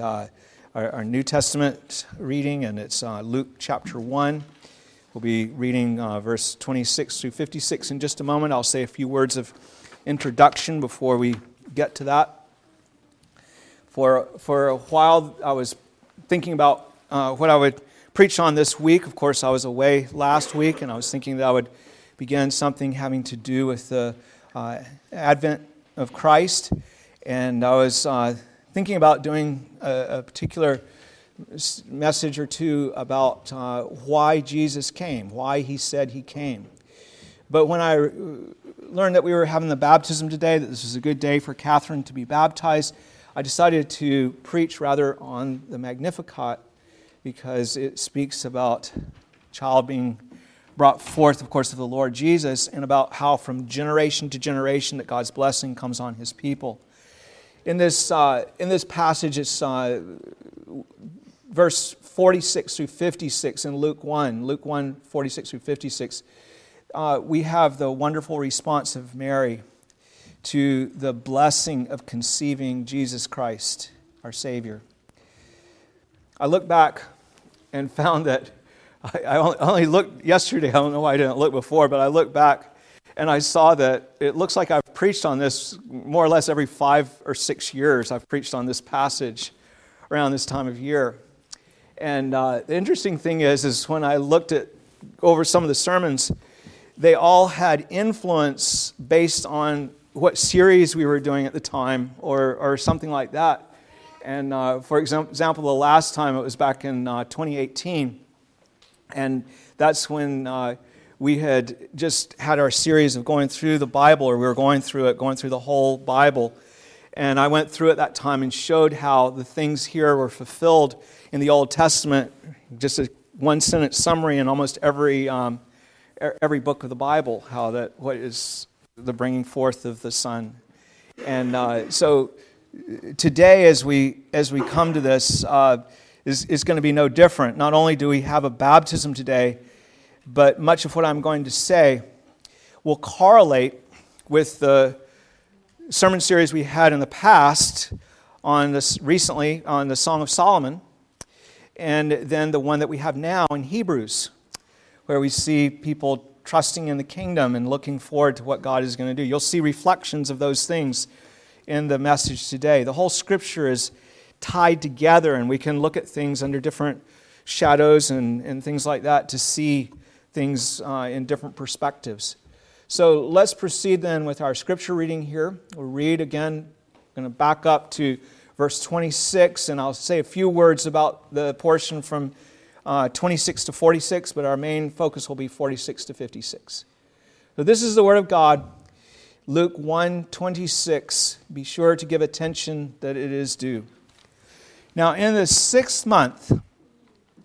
uh, our, our, New Testament reading, and it's uh, Luke chapter 1. We'll be reading uh, verse 26 through 56 in just a moment. I'll say a few words of introduction before we get to that. For, for a while, I was thinking about uh, what I would preach on this week. Of course, I was away last week, and I was thinking that I would begin something having to do with the uh, Advent of Christ. And I was uh, thinking about doing a, a, particular message or two about uh, why Jesus came, why he said he came. But when I learned that we were having the baptism today, that this was a good day for Katherine to be baptized, I decided to preach rather on the Magnificat because it speaks about child being brought forth, of course, of the Lord Jesus, and about how from generation to generation that God's blessing comes on his people in this, uh, in this passage, it's uh, verse 46 through 56 in Luke 1, Luke 1, 46 through 56. Uh, we have the wonderful response of Mary to the blessing of conceiving Jesus Christ, our Savior. I look back and found that I, I only looked yesterday. I don't know why I didn't look before, but I looked back and I saw that it looks like I've preached on this more or less every five or six years. I've preached on this passage around this time of year. And uh, the interesting thing is, is when I looked at over some of the sermons, they all had influence based on what series we were doing at the time or, or something like that. And uh, for example, the last time it was back in uh, 2018. And that's when uh, we had just had our series of going through the Bible, or we were going through it, going through the whole Bible. And I went through at that time and showed how the things here were fulfilled in the Old Testament, just a one sentence summary in almost every, um, every book of the Bible, how that what is the bringing forth of the Son. And uh, so today, as we, as we come to this, uh, is, is going to be no different. Not only do we have a baptism today, but much of what I'm going to say will correlate with the sermon series we had in the past on this recently on the Song of Solomon, and then the one that we have now in Hebrews, where we see people trusting in the kingdom and looking forward to what God is going to do. You'll see reflections of those things in the message today. The whole scripture is tied together, and we can look at things under different shadows and, and things like that to see things uh, in different perspectives. So let's proceed then with our scripture reading here. We'll read again, I'm going to back up to verse 26, and I'll say a few words about the portion from uh, 26 to 46, but our main focus will be 46 to 56. So this is the word of God. Luke 1 26. Be sure to give attention that it is due. Now, in the sixth month,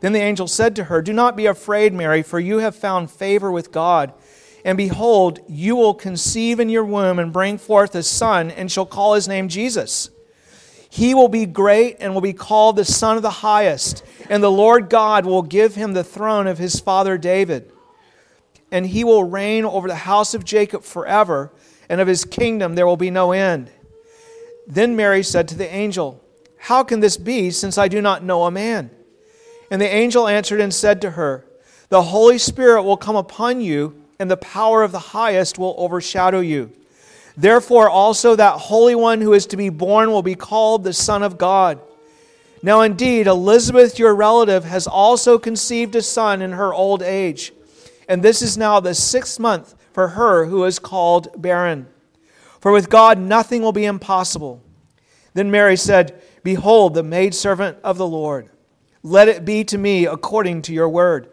Then the angel said to her, Do not be afraid, Mary, for you have found favor with God. And behold, you will conceive in your womb and bring forth a son, and shall call his name Jesus. He will be great and will be called the Son of the Highest, and the Lord God will give him the throne of his father David. And he will reign over the house of Jacob forever, and of his kingdom there will be no end. Then Mary said to the angel, How can this be, since I do not know a man? And the angel answered and said to her, The Holy Spirit will come upon you, and the power of the highest will overshadow you. Therefore, also that Holy One who is to be born will be called the Son of God. Now, indeed, Elizabeth, your relative, has also conceived a son in her old age. And this is now the sixth month for her who is called barren. For with God nothing will be impossible. Then Mary said, Behold, the maidservant of the Lord. Let it be to me according to your word.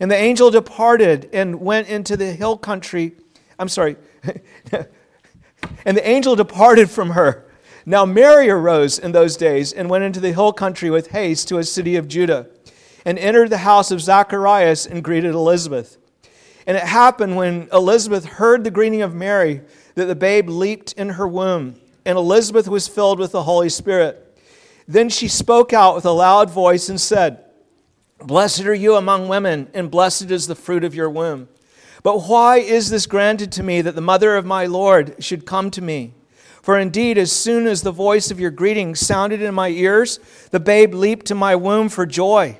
And the angel departed and went into the hill country. I'm sorry. and the angel departed from her. Now Mary arose in those days and went into the hill country with haste to a city of Judah and entered the house of Zacharias and greeted Elizabeth. And it happened when Elizabeth heard the greeting of Mary that the babe leaped in her womb, and Elizabeth was filled with the Holy Spirit. Then she spoke out with a loud voice and said, Blessed are you among women, and blessed is the fruit of your womb. But why is this granted to me that the mother of my Lord should come to me? For indeed, as soon as the voice of your greeting sounded in my ears, the babe leaped to my womb for joy.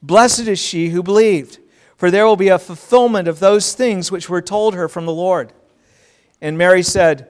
Blessed is she who believed, for there will be a fulfillment of those things which were told her from the Lord. And Mary said,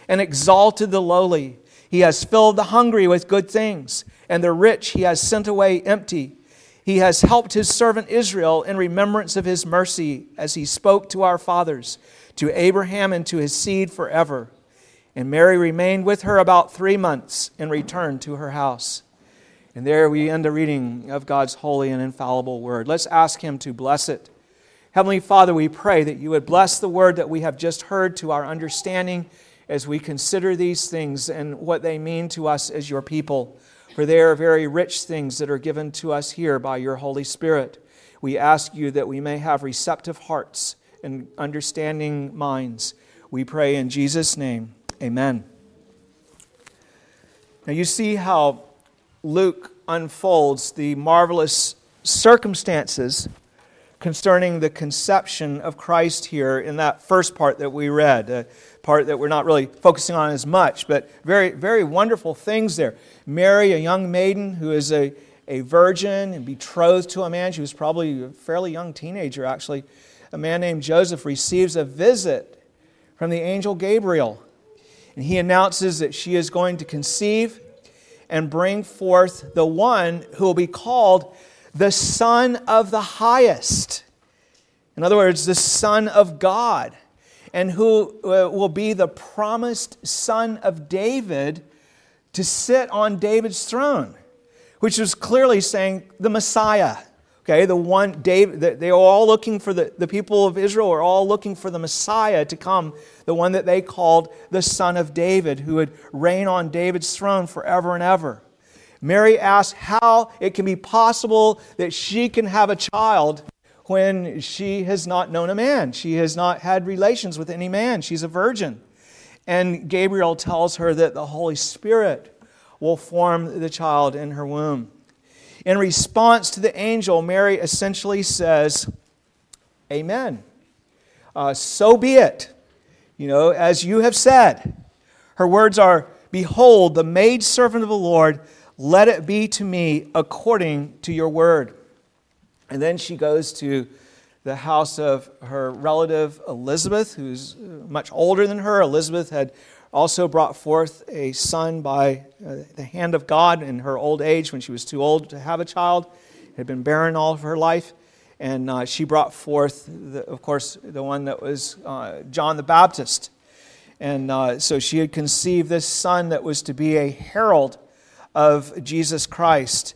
and exalted the lowly. He has filled the hungry with good things, and the rich he has sent away empty. He has helped his servant Israel in remembrance of his mercy as he spoke to our fathers, to Abraham and to his seed forever. And Mary remained with her about three months and returned to her house. And there we end the reading of God's holy and infallible word. Let's ask Him to bless it. Heavenly Father, we pray that you would bless the word that we have just heard to our understanding as we consider these things and what they mean to us as your people. For they are very rich things that are given to us here by your Holy Spirit. We ask you that we may have receptive hearts and understanding minds. We pray in Jesus' name. Amen. Now, you see how Luke unfolds the marvelous circumstances concerning the conception of Christ here in that first part that we read, a part that we're not really focusing on as much, but very, very wonderful things there. Mary, a young maiden who is a, a virgin and betrothed to a man, she was probably a fairly young teenager actually. A man named Joseph receives a visit from the angel Gabriel, and he announces that she is going to conceive and bring forth the one who will be called the Son of the Highest. In other words, the Son of God, and who uh, will be the promised Son of David to sit on David's throne, which was clearly saying the Messiah. Okay, the one, David, they are all looking for the, the people of Israel are all looking for the Messiah to come, the one that they called the Son of David, who would reign on David's throne forever and ever. Mary asks how it can be possible that she can have a child when she has not known a man. She has not had relations with any man. She's a virgin. And Gabriel tells her that the Holy Spirit will form the child in her womb. In response to the angel, Mary essentially says, Amen. Uh, so be it. You know, as you have said. Her words are, Behold, the maidservant of the Lord, let it be to me according to your word. And then she goes to the house of her relative Elizabeth, who's much older than her. Elizabeth had also brought forth a son by uh, the hand of God in her old age when she was too old to have a child, had been barren all of her life. And uh, she brought forth, the, of course, the one that was uh, John the Baptist. And uh, so she had conceived this son that was to be a herald of Jesus Christ.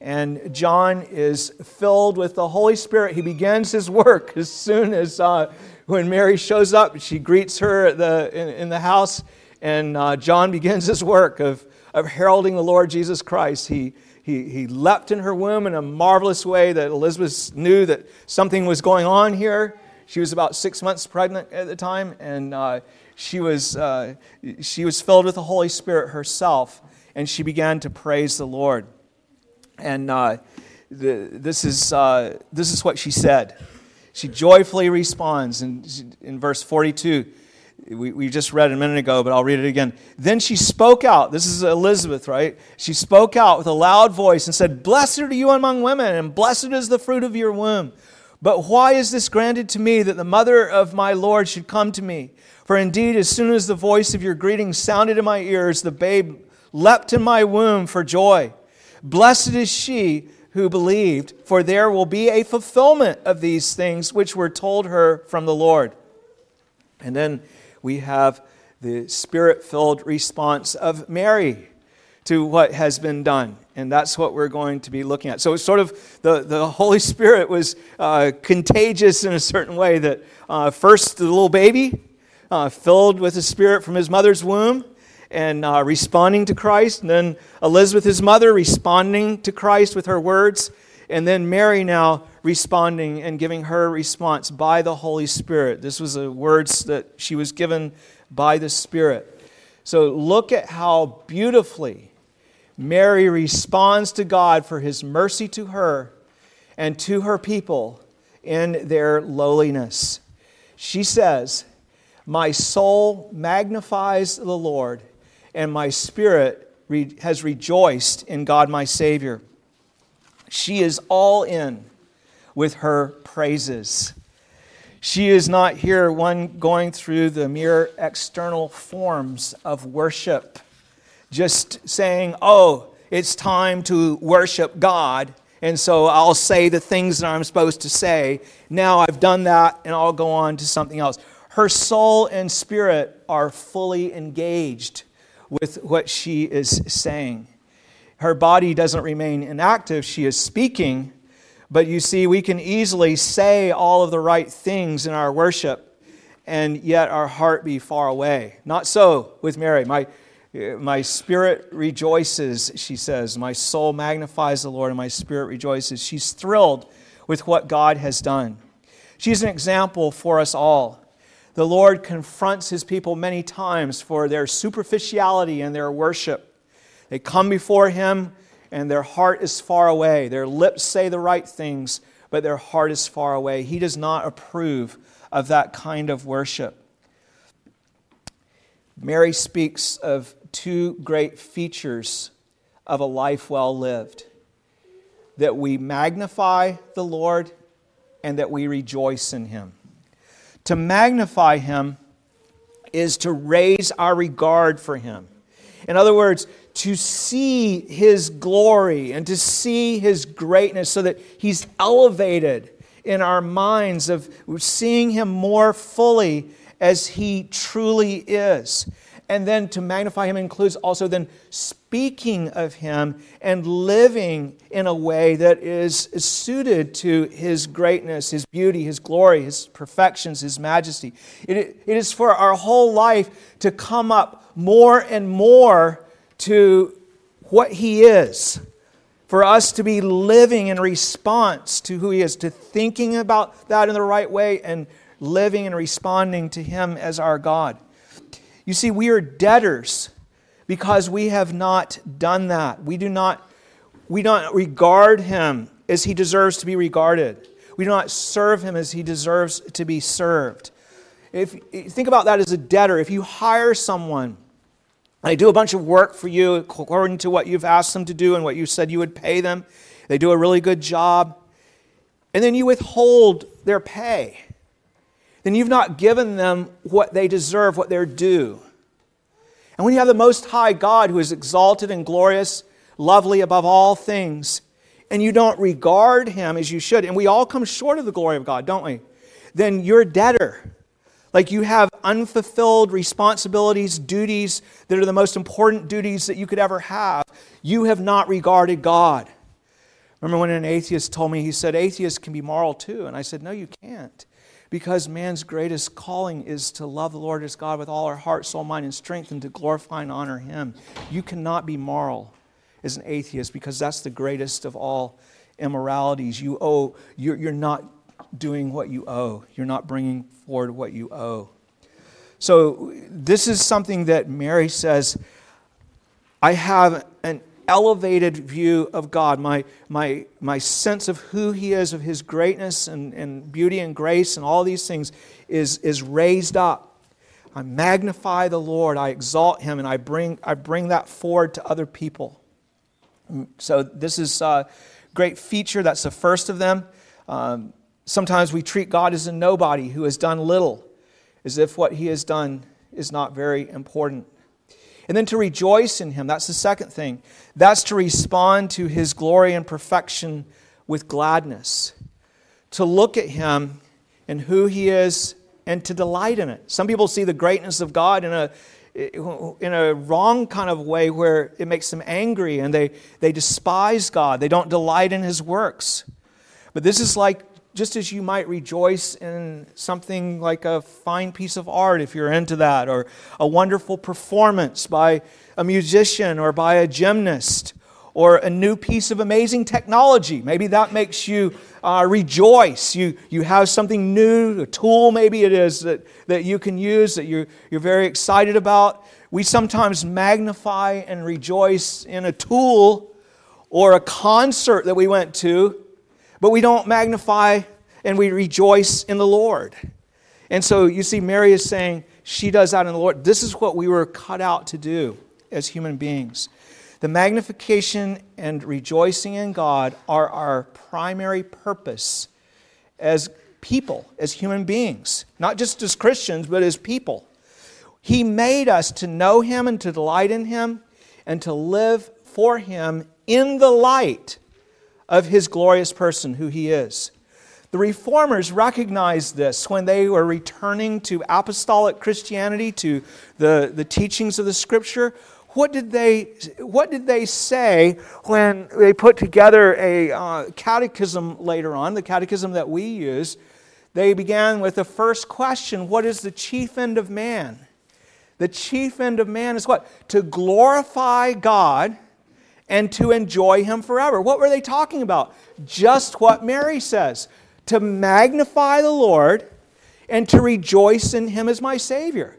And John is filled with the Holy Spirit. He begins his work as soon as uh, when Mary shows up. She greets her the, in, in, the house, and uh, John begins his work of, of heralding the Lord Jesus Christ. He, he, he leapt in her womb in a marvelous way that Elizabeth knew that something was going on here. She was about six months pregnant at the time, and uh, she, was, uh, she was filled with the Holy Spirit herself, and she began to praise the Lord. And uh, the, this, is, uh, this is what she said. She joyfully responds in, in verse 42. We, we just read a minute ago, but I'll read it again. Then she spoke out. This is Elizabeth, right? She spoke out with a loud voice and said, Blessed are you among women, and blessed is the fruit of your womb. But why is this granted to me that the mother of my Lord should come to me? For indeed, as soon as the voice of your greeting sounded in my ears, the babe leapt in my womb for joy. Blessed is she who believed, for there will be a fulfillment of these things which were told her from the Lord. And then we have the spirit filled response of Mary to what has been done. And that's what we're going to be looking at. So it's sort of the, the Holy Spirit was uh, contagious in a certain way that uh, first the little baby, uh, filled with the Spirit from his mother's womb, and uh, responding to Christ. And then Elizabeth, his mother, responding to Christ with her words. And then Mary now responding and giving her response by the Holy Spirit. This was the words that she was given by the Spirit. So look at how beautifully Mary responds to God for his mercy to her and to her people in their lowliness. She says, My soul magnifies the Lord, and my spirit re- has rejoiced in God my Savior. She is all in with her praises. She is not here one going through the mere external forms of worship, just saying, oh, it's time to worship God, and so I'll say the things that I'm supposed to say. Now I've done that, and I'll go on to something else. Her soul and spirit are fully engaged with what she is saying. Her body doesn't remain inactive, she is speaking, but you see, we can easily say all of the right things in our worship and yet our heart be far away. Not so with Mary. My, my spirit rejoices, she says. My soul magnifies the Lord, and my spirit rejoices. She's thrilled with what God has done. She's an example for us all. The Lord confronts his people many times for their superficiality and their worship. They come before him and their heart is far away. Their lips say the right things, but their heart is far away. He does not approve of that kind of worship. Mary speaks of two great features of a life well lived that we magnify the Lord and that we rejoice in Him. To magnify Him is to raise our regard for Him. In other words, to see his glory and to see his greatness so that he's elevated in our minds of seeing him more fully as he truly is. And then to magnify him includes also then speaking of him and living in a way that is, suited to his greatness, his beauty, his glory, his perfections, his majesty. It, it is for our whole life to come up more and more to what He is, for us to be living in response to who He is, to thinking about that in the right way and living and responding to Him as our God. You see, we are debtors because we have not done that. We do not, we don't regard Him as He deserves to be regarded. We do not serve Him as He deserves to be served. If, think about that as a debtor. If you hire someone, they do a bunch of work for you according to what you've asked them to do and what you said you would pay them. They do a really good job. And then you withhold their pay. Then you've not given them what they deserve, what they're due. And when you have the Most High God who is exalted and glorious, lovely above all things, and you don't regard him as you should, and we all come short of the glory of God, don't we? Then you're a debtor. Like you have unfulfilled responsibilities, duties that are the most important duties that you could ever have. You have not regarded God. Remember when an atheist told me, he said, atheists can be moral too. And I said, no, you can't. Because man's greatest calling is to love the Lord his God with all our heart, soul, mind, and strength, and to glorify and honor him. You cannot be moral as an atheist because that's the greatest of all immoralities. You owe, you're, you're not doing what you owe. You're not bringing forward what you owe. So, this is something that Mary says I have an elevated view of God. My, my, my sense of who He is, of His greatness and, and beauty and grace and all these things is, is raised up. I magnify the Lord, I exalt Him, and I bring, I bring that forward to other people. So, this is a great feature. That's the first of them. Um, Sometimes we treat God as a nobody who has done little, as if what he has done is not very important. And then to rejoice in him, that's the second thing. That's to respond to his glory and perfection with gladness. To look at him and who he is and to delight in it. Some people see the greatness of God in a in a wrong kind of way where it makes them angry and they, they despise God. They don't delight in His works. But this is like just as you might rejoice in something like a fine piece of art, if you're into that, or a wonderful performance by a musician or by a gymnast, or a new piece of amazing technology. Maybe that makes you uh, rejoice. You, you have something new, a tool maybe it is that, that you can use that you're, you're very excited about. We sometimes magnify and rejoice in a tool or a concert that we went to but we don't magnify and we rejoice in the Lord. And so you see, Mary is saying she does that in the Lord. This is what we were cut out to do as human beings. The magnification and rejoicing in God are our primary purpose as people, as human beings, not just as Christians, but as people. He made us to know Him and to delight in Him and to live for Him in the light of his glorious person, who he is. The reformers recognized this when they were returning to apostolic Christianity, to the, the teachings of the scripture. What did, they, what did they say when they put together a uh, catechism later on, the catechism that we use? They began with the first question What is the chief end of man? The chief end of man is what? To glorify God and to enjoy him forever. What were they talking about? Just what Mary says to magnify the Lord and to rejoice in him as my Savior,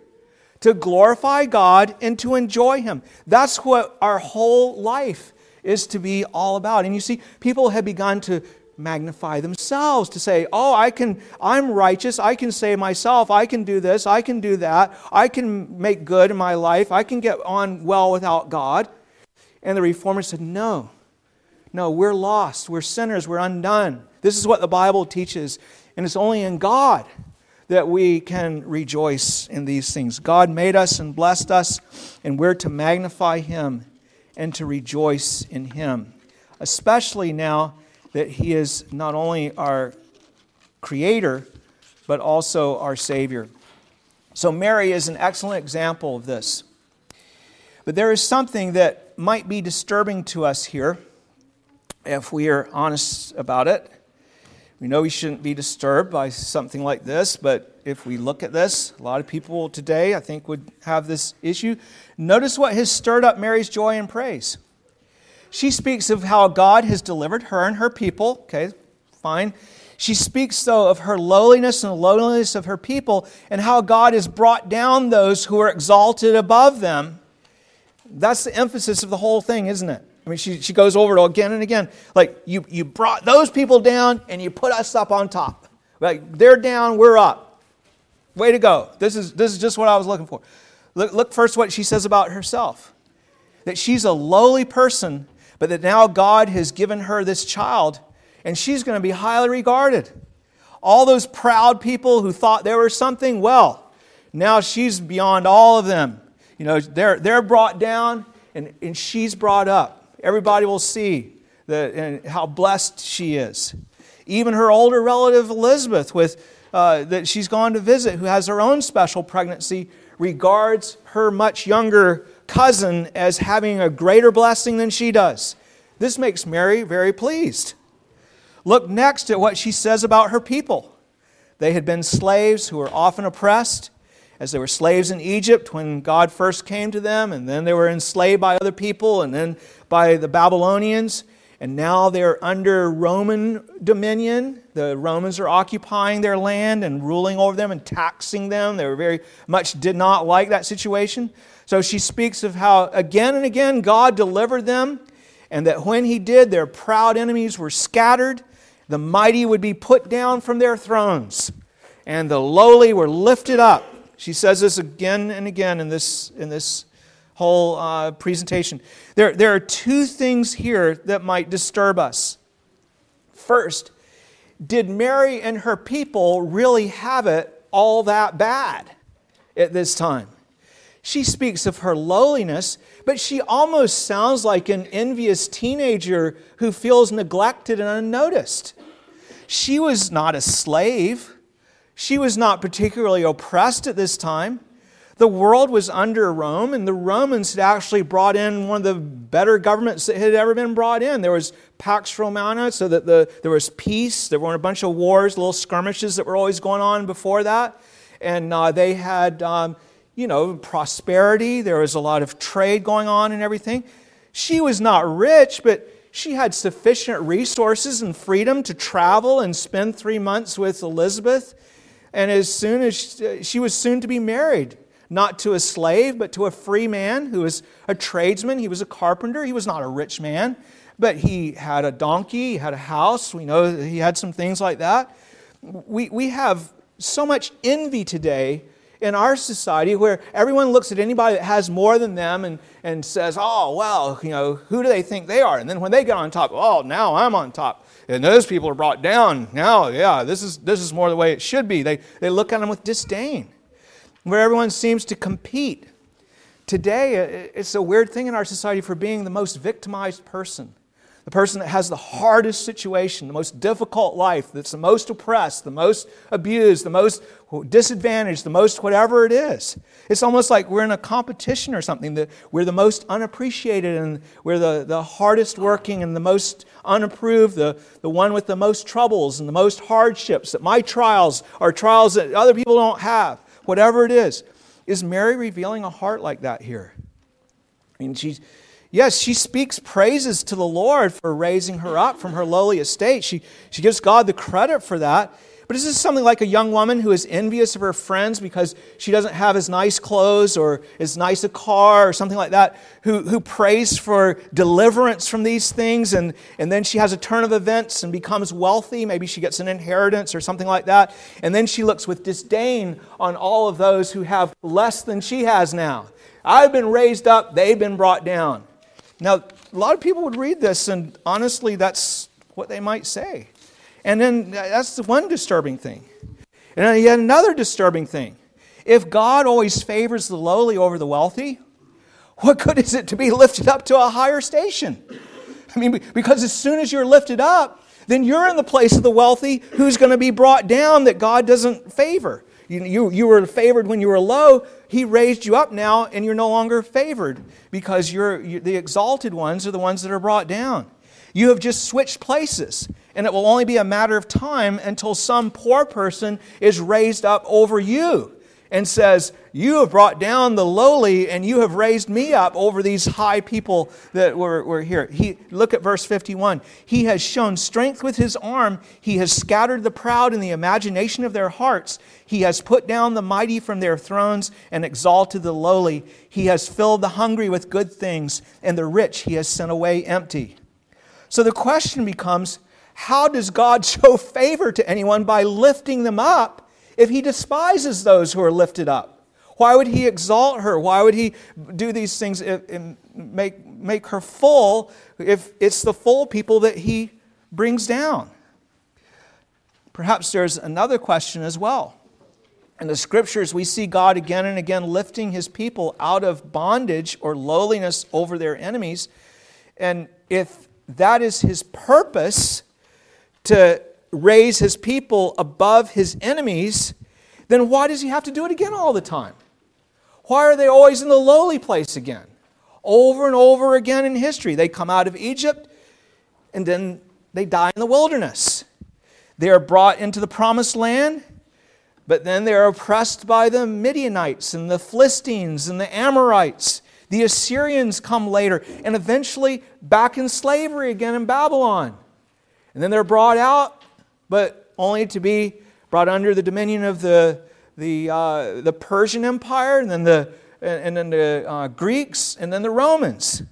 to glorify God and to enjoy him. That's what our whole life is to be all about. And you see, people have begun to magnify themselves to say oh i can i'm righteous i can save myself i can do this i can do that i can make good in my life i can get on well without god and the reformers said, No, no, we're lost. We're sinners. We're undone. This is what the Bible teaches. And it's only in God that we can rejoice in these things. God made us and blessed us, and we're to magnify Him and to rejoice in Him, especially now that He is not only our Creator, but also our Savior. So, Mary is an excellent example of this. But there is something might be disturbing to us here, if we are honest about it. We know we shouldn't be disturbed by something like this, but if we look at this, a lot of people today, I think, would have this issue. Notice what has stirred up Mary's joy and praise. She speaks of how God has delivered her and her people. Okay, fine. She speaks, though, of her lowliness and the lowliness of her people and how God has brought down those who are exalted above them that's the emphasis of the whole thing, isn't it? I mean, she, she goes over it again and again. Like, you, you brought those people down and you put us up on top. Like, they're down, we're up. Way to go. This is, this is just what I was looking for. Look, look first what she says about herself that she's a lowly person, but that now God has given her this child and she's going to be highly regarded. All those proud people who thought they were something, well, now she's beyond all of them. You know, they're, they're brought down and, and she's brought up. Everybody will see the, and how blessed she is. Even her older relative Elizabeth, with, uh, that she's gone to visit, who has her own special pregnancy, regards her much younger cousin as having a greater blessing than she does. This makes Mary very pleased. Look next at what she says about her people. They had been slaves who were often oppressed as they were slaves in Egypt when God first came to them, and then they were enslaved by other people, and then by the Babylonians, and now they're under Roman dominion. The Romans are occupying their land and ruling over them and taxing them. They were very much did not like that situation. So she speaks of how again and again God delivered them, and that when He did, their proud enemies were scattered. The mighty would be put down from their thrones, and the lowly were lifted up. She says this again and again in this, in this whole uh, presentation. There, there are two things here that might disturb us. First, did Mary and her people really have it all that bad at this time? She speaks of her lowliness, but she almost sounds like an envious teenager who feels neglected and unnoticed. She was not a slave. She was not particularly oppressed at this time. The world was under Rome, and the Romans had actually brought in one of the better governments that had ever been brought in. There was Pax Romana, so that the, there was peace. There weren't a bunch of wars, little skirmishes that were always going on before that. And uh, they had, um, you know, prosperity. There was a lot of trade going on and everything. She was not rich, but she had sufficient resources and freedom to travel and spend three months with Elizabeth. And as soon as she, she was soon to be married not to a slave, but to a free man who was a tradesman. He was a carpenter. He was not a rich man, but he had a donkey, he had a house. We know that he had some things like that. We, we have so much envy today in our society where everyone looks at anybody that has more than them and, and says, oh, well, you know, who do they think they are? And then when they get on top, oh, now I'm on top. And those people are brought down. Now, yeah, this is, this is more the way it should be. They, they look at them with disdain where everyone seems to compete. Today, it's a weird thing in our society for being the most victimized person, the person that has the hardest situation, the most difficult life, that's the most oppressed, the most abused, the most disadvantaged, the most whatever it is. It's almost like we're in a competition or something, that we're the most unappreciated and we're the, the hardest working and the most unapproved, the, the one with the most troubles and the most hardships, that my trials are trials that other people don't have whatever it is. Is Mary revealing a heart like that here? I mean, she's, yes, she speaks praises to the Lord for raising her up from her lowly estate. She, she gives God the credit for that. But is this something like a young woman who is envious of her friends because she doesn't have as nice clothes or as nice a car or something like that, who, who prays for deliverance from these things and, and then she has a turn of events and becomes wealthy? Maybe she gets an inheritance or something like that. And then she looks with disdain on all of those who have less than she has now. I've been raised up, they've been brought down. Now, a lot of people would read this, and honestly, that's what they might say. And then uh, that's the one disturbing thing. And then yet another disturbing thing. If God always favors the lowly over the wealthy, what good is it to be lifted up to a higher station? I mean, because as soon as you're lifted up, then you're in the place of the wealthy who's going to be brought down that God doesn't favor. You, you, you were favored when you were low. He raised you up now, and you're no longer favored because you're, you're the exalted ones are the ones that are brought down. You have just switched places, and it will only be a matter of time until some poor person is raised up over you and says, You have brought down the lowly, and you have raised me up over these high people that were, were here. He, look at verse 51. He has shown strength with his arm, he has scattered the proud in the imagination of their hearts. He has put down the mighty from their thrones and exalted the lowly. He has filled the hungry with good things, and the rich he has sent away empty. So the question becomes how does God show favor to anyone by lifting them up if he despises those who are lifted up? Why would he exalt her? Why would he do these things and make, make her full if it's the full people that he brings down? Perhaps there's another question as well. In the scriptures, we see God again and again lifting his people out of bondage or lowliness over their enemies. And if that is his purpose to raise his people above his enemies, then why does he have to do it again all the time? Why are they always in the lowly place again? Over and over again in history. They come out of Egypt and then they die in the wilderness. They are brought into the promised land, but then they are oppressed by the Midianites and the Philistines and the Amorites. The Assyrians come later, and eventually back in slavery again in Babylon. And then they're brought out, but only to be brought under the dominion of the, the, uh, the Persian Empire, and then the, and then the uh, Greeks, and then the Romans,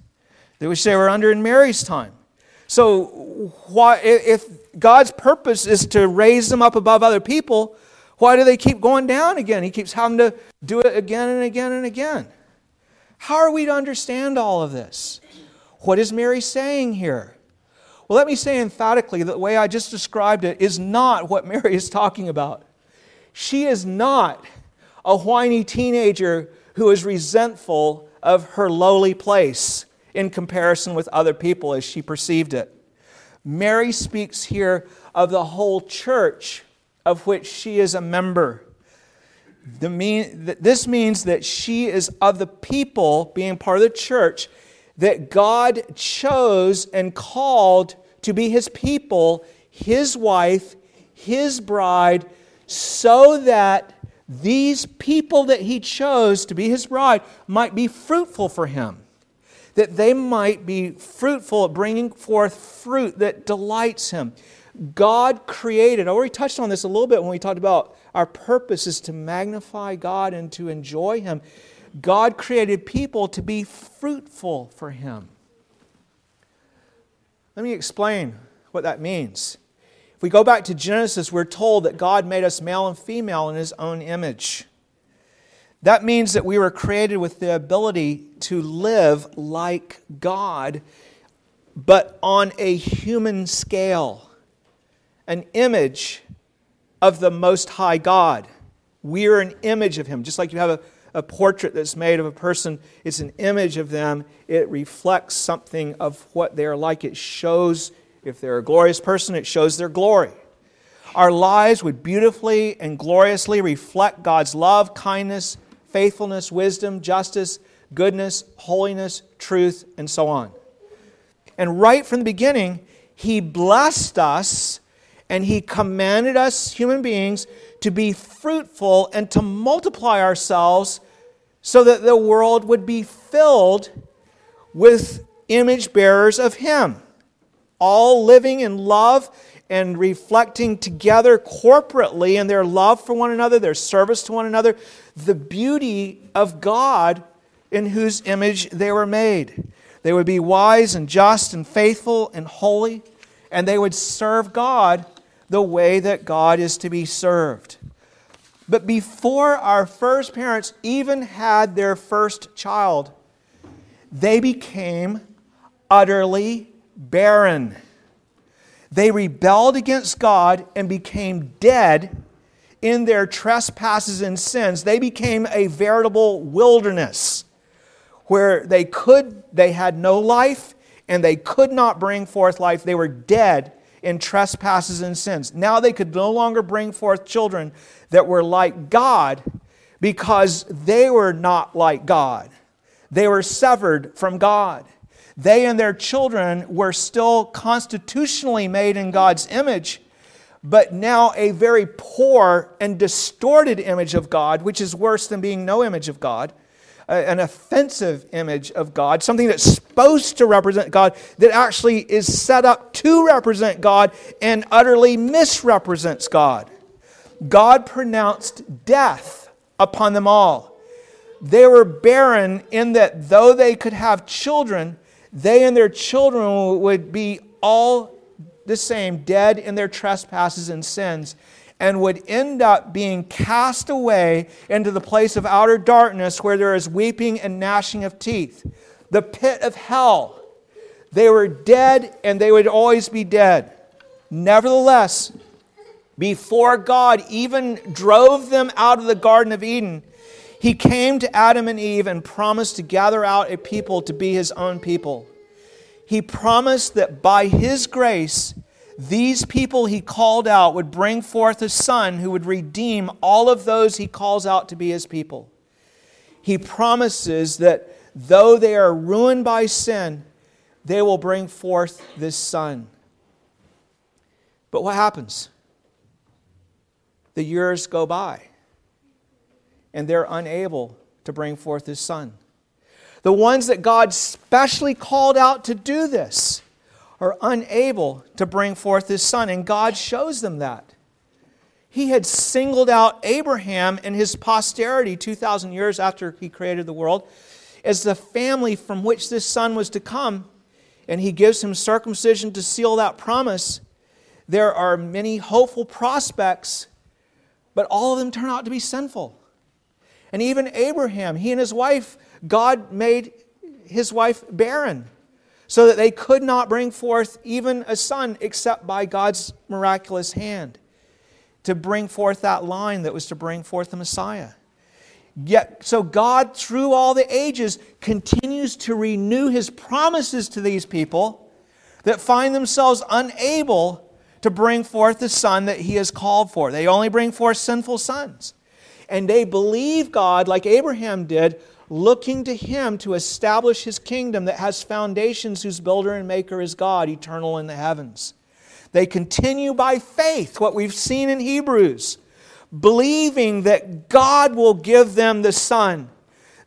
which they were under in Mary's time. So, why, if God's purpose is to raise them up above other people, why do they keep going down again? He keeps having to do it again and again and again. How are we to understand all of this? What is Mary saying here? Well, let me say emphatically that the way I just described it is not what Mary is talking about. She is not a whiny teenager who is resentful of her lowly place in comparison with other people as she perceived it. Mary speaks here of the whole church of which she is a member. Mean, this means that she is of the people, being part of the church, that God chose and called to be his people, his wife, his bride, so that these people that he chose to be his bride might be fruitful for him. That they might be fruitful at bringing forth fruit that delights him. God created, I already touched on this a little bit when we talked about our purpose is to magnify God and to enjoy Him. God created people to be fruitful for Him. Let me explain what that means. If we go back to Genesis, we're told that God made us male and female in His own image. That means that we were created with the ability to live like God, but on a human scale an image of the Most High God. We are an image of Him. Just like you have a, a portrait that's made of a person, it's an image of them. It reflects something of what they're like. It shows, if they're a glorious person, it shows their glory. Our lives would beautifully and gloriously reflect God's love, kindness, faithfulness, wisdom, justice, goodness, holiness, truth, and so on. And right from the beginning, He blessed us and he commanded us, human beings, to be fruitful and to multiply ourselves so that the world would be filled with image bearers of him, all living in love and reflecting together corporately in their love for one another, their service to one another, the beauty of God in whose image they were made. They would be wise and just and faithful and holy, and they would serve God the way that God is to be served. But before our first parents even had their first child, they became utterly barren. They rebelled against God and became dead in their trespasses and sins. They became a veritable wilderness where they could they had no life and they could not bring forth life. They were dead in trespasses and sins. Now they could no longer bring forth children that were like God because they were not like God. They were severed from God. They and their children were still constitutionally made in God's image, but now a very poor and distorted image of God, which is worse than being no image of God an offensive image of God, something that's supposed to represent God, that actually is set up to represent God and utterly misrepresents God. God pronounced death upon them all. They were barren in that though they could have children, they and their children would be all the same, dead in their trespasses and sins and would end up being cast away into the place of outer darkness where there is weeping and gnashing of teeth, the pit of hell. They were dead and they would always be dead. Nevertheless, before God even drove them out of the Garden of Eden, he came to Adam and Eve and promised to gather out a people to be his own people. He promised that by his grace, these people he called out would bring forth a son who would redeem all of those he calls out to be his people. He promises that though they are ruined by sin, they will bring forth this son. But what happens? The years go by, and they're unable to bring forth his son. The ones that God specially called out to do this are unable to bring forth his son. And God shows them that. He had singled out Abraham and his posterity 2,000 years after he created the world as the family from which this son was to come. And he gives him circumcision to seal that promise. There are many hopeful prospects, but all of them turn out to be sinful. And even Abraham, he and his wife, God made his wife barren so that they could not bring forth even a son except by God's miraculous hand to bring forth that line that was to bring forth the Messiah. Yet, so God, through all the ages, continues to renew his promises to these people that find themselves unable to bring forth the son that he has called for. They only bring forth sinful sons. And they believe God, like Abraham did, looking to him to establish his kingdom that has foundations, whose builder and maker is God, eternal in the heavens. They continue by faith, what we've seen in Hebrews, believing that God will give them the Son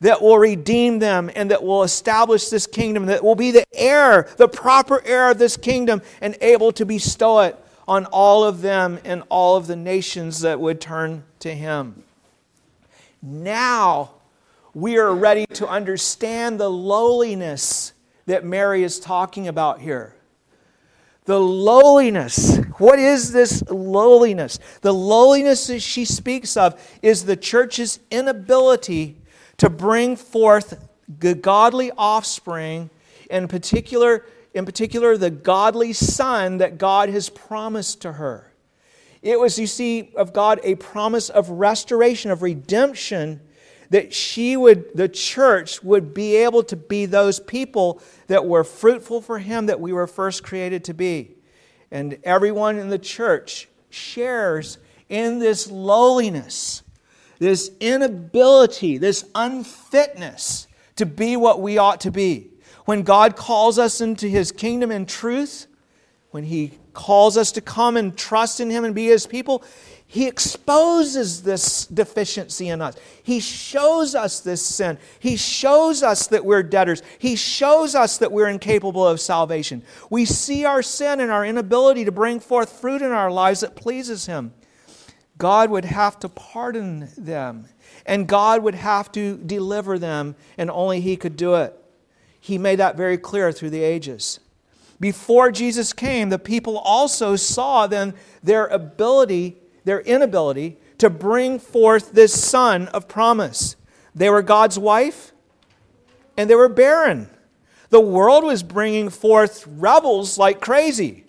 that will redeem them and that will establish this kingdom, that will be the heir, the proper heir of this kingdom, and able to bestow it on all of them and all of the nations that would turn to Him. Now we are ready to understand the lowliness that Mary is talking about here. The lowliness. What is this lowliness? The lowliness that she speaks of is the church's inability to bring forth the godly offspring, in particular, in particular, the godly son that God has promised to her. It was, you see, of God a promise of restoration, of redemption, that she would, the church would be able to be those people that were fruitful for Him that we were first created to be. And everyone in the church shares in this lowliness, this inability, this unfitness to be what we ought to be. When God calls us into His kingdom in truth, when He calls us to come and trust in Him and be His people, he exposes this deficiency in us. He shows us this sin. He shows us that we're debtors. He shows us that we're incapable of salvation. We see our sin and our inability to bring forth fruit in our lives that pleases Him. God would have to pardon them, and God would have to deliver them, and only He could do it. He made that very clear through the ages. Before Jesus came, the people also saw then their ability their inability to bring forth this son of promise. They were God's wife and they were barren. The world was bringing forth rebels like crazy.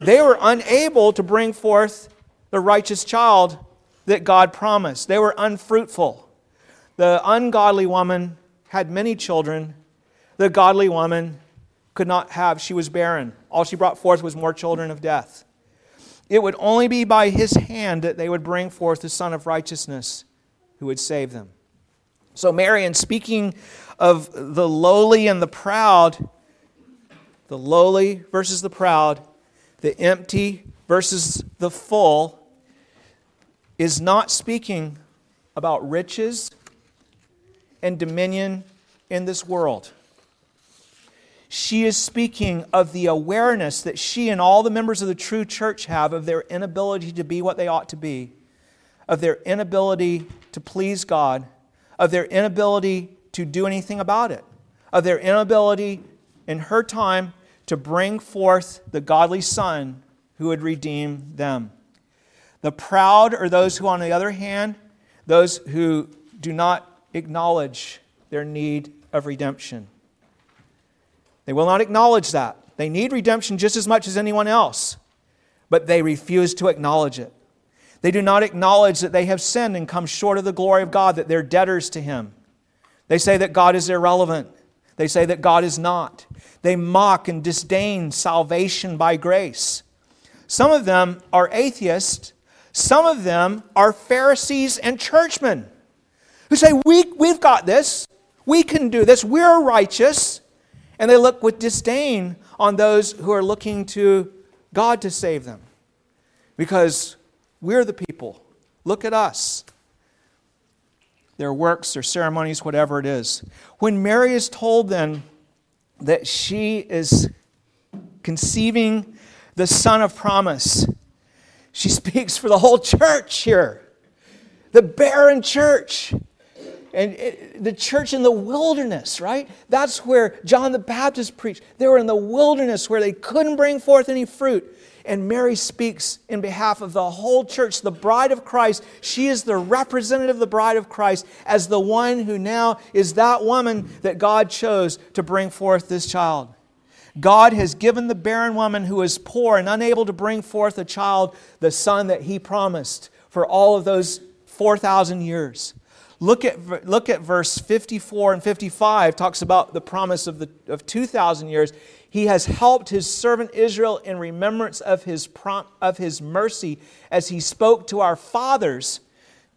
They were unable to bring forth the righteous child that God promised. They were unfruitful. The ungodly woman had many children. The godly woman could not have, she was barren. All she brought forth was more children of death. It would only be by his hand that they would bring forth the Son of Righteousness who would save them. So, Mary in, speaking of the lowly and the proud, the lowly versus the proud, the empty versus the full, is not speaking about riches and dominion in this world she is speaking of the awareness that she and all the members of the true church have of their inability to be what they ought to be, of their inability to please God, of their inability to do anything about it, of their inability in her time to bring forth the godly Son who would redeem them. The proud are those who, on the other hand, those who do not acknowledge their need of redemption. They will not acknowledge that. They need redemption just as much as anyone else, but they refuse to acknowledge it. They do not acknowledge that they have sinned and come short of the glory of God, that they're debtors to Him. They say that God is irrelevant. They say that God is not. They mock and disdain salvation by grace. Some of them are atheists. Some of them are Pharisees and churchmen who say, we, We've got this. We can do this. We're righteous. And they look with disdain on those who are looking to God to save them. Because we're the people. Look at us. Their works, their ceremonies, whatever it is. When Mary is told then that she is conceiving the son of promise, she speaks for the whole church here. The barren church and it, the church in the wilderness, right? That's where John the Baptist preached. They were in the wilderness where they couldn't bring forth any fruit. And Mary speaks in behalf of the whole church, the bride of Christ. She is the representative of the bride of Christ as the one who now is that woman that God chose to bring forth this child. God has given the barren woman who is poor and unable to bring forth a child the son that he promised for all of those 4,000 years. Look at, look at verse 54 and 55, talks about the promise of, the, of 2,000 years. He has helped his servant Israel in remembrance of his, prom, of his mercy as he spoke to our fathers,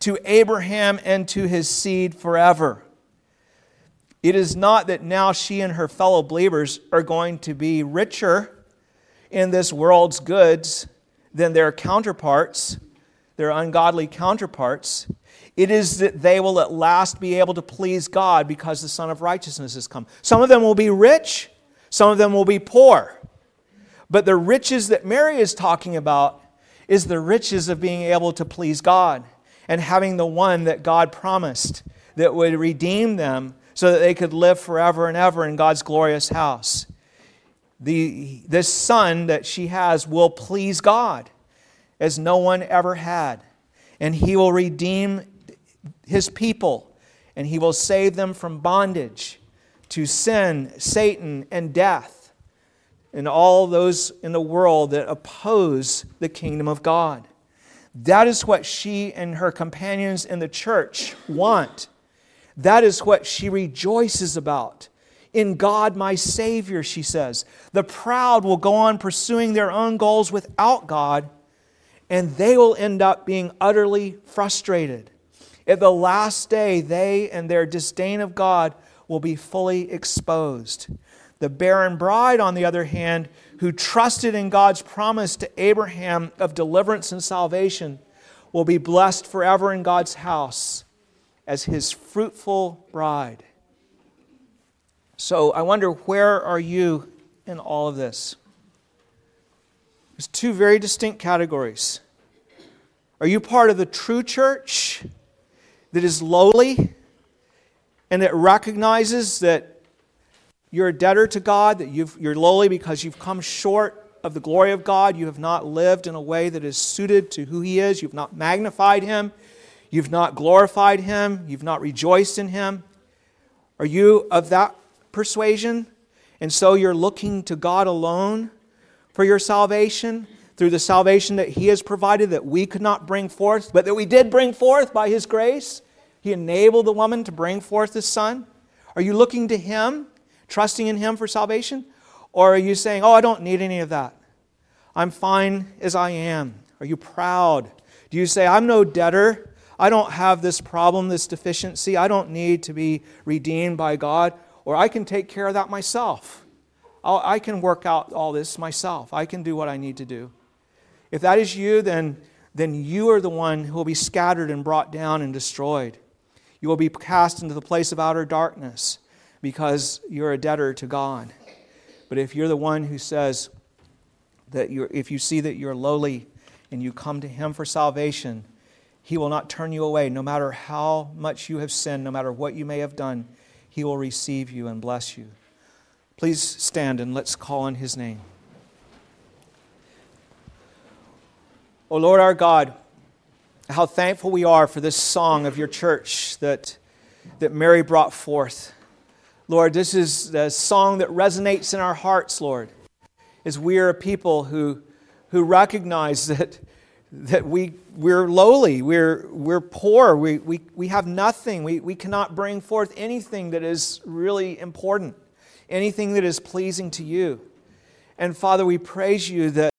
to Abraham, and to his seed forever. It is not that now she and her fellow believers are going to be richer in this world's goods than their counterparts, their ungodly counterparts. It is that they will at last be able to please God because the Son of Righteousness has come. Some of them will be rich, some of them will be poor. But the riches that Mary is talking about is the riches of being able to please God and having the one that God promised that would redeem them so that they could live forever and ever in God's glorious house. The, this son that she has will please God as no one ever had. And he will redeem his people and he will save them from bondage to sin, Satan, and death, and all those in the world that oppose the kingdom of God. That is what she and her companions in the church want. That is what she rejoices about. In God, my Savior, she says. The proud will go on pursuing their own goals without God, and they will end up being utterly frustrated. At the last day, they and their disdain of God will be fully exposed. The barren bride, on the other hand, who trusted in God's promise to Abraham of deliverance and salvation, will be blessed forever in God's house as his fruitful bride. So I wonder where are you in all of this? There's two very distinct categories. Are you part of the true church that is lowly and that recognizes that you're a debtor to God, that you are lowly because you've come short of the glory of God? You have not lived in a way that is suited to who He is. You've not magnified Him. You've not glorified him. You've not rejoiced in him. Are you of that persuasion? And so you're looking to God alone for your salvation through the salvation that he has provided that we could not bring forth, but that we did bring forth by his grace. He enabled the woman to bring forth his son. Are you looking to him, trusting in him for salvation? Or are you saying, oh, I don't need any of that? I'm fine as I am. Are you proud? Do you say, I'm no debtor? I don't have this problem, this deficiency. I don't need to be redeemed by God, or I can take care of that myself. I'll, i can work out all this myself. I can do what I need to do. If that is you, then, then you are the one who will be scattered and brought down and destroyed. You will be cast into the place of outer darkness because you're a debtor to God. But if you're the one who says that you're, if you see that you're lowly and you come to Him for salvation, he will not turn you away, no matter how much you have sinned, no matter what you may have done. He will receive you and bless you. Please stand and let's call on His name. O oh Lord our God, how thankful we are for this song of your church that, that Mary brought forth. Lord, this is the song that resonates in our hearts, Lord, as we are a people who, who recognize that that we, we're lowly, we're, we're poor, we, we, we have nothing, we, we cannot bring forth anything that is really important, anything that is pleasing to you. And Father, we praise you that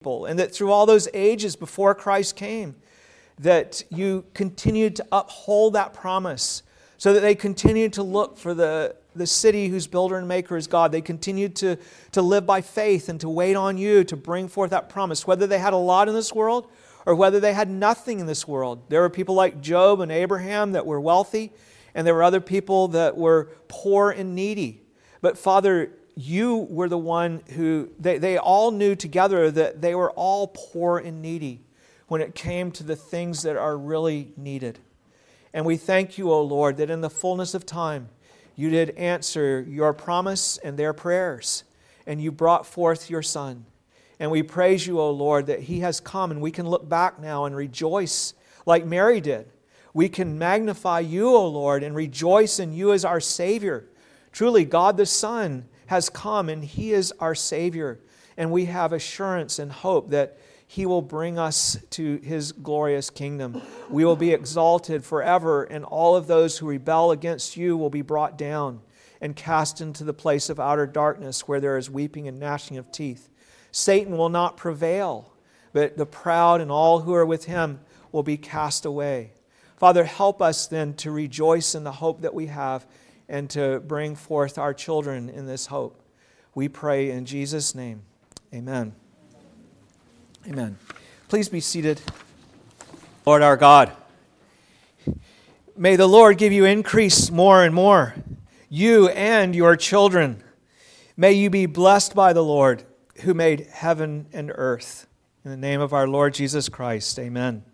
and that through all those ages before Christ came, that you continued to uphold that promise so that they continued to look for the, the city whose builder and maker is God. They continued to, to live by faith and to wait on you to bring forth that promise, whether they had a lot in this world or whether they had nothing in this world. There were people like Job and Abraham that were wealthy, and there were other people that were poor and needy. But Father, you were the one who, they, they all knew together that they were all poor and needy when it came to the things that are really needed. And we thank you, O Lord, that in the fullness of time, you did answer your promise and their prayers, and you brought forth your Son. And we praise you, O Lord, that He has come, and we can look back now and rejoice like Mary did. We can magnify you, O Lord, and rejoice in you as our Savior. Truly, God the Son has come, and He is our Savior. And we have assurance and hope that He will bring us to His glorious kingdom. We will be exalted forever, and all of those who rebel against you will be brought down and cast into the place of outer darkness where there is weeping and gnashing of teeth. Satan will not prevail, but the proud and all who are with him will be cast away. Father, help us then to rejoice in the hope that we have and to bring forth our children in this hope. We pray in Jesus' name. Amen. Amen. Please be seated. Lord our God, may the Lord give you increase more and more, you and your children. May you be blessed by the Lord who made heaven and earth. In the name of our Lord Jesus Christ, amen.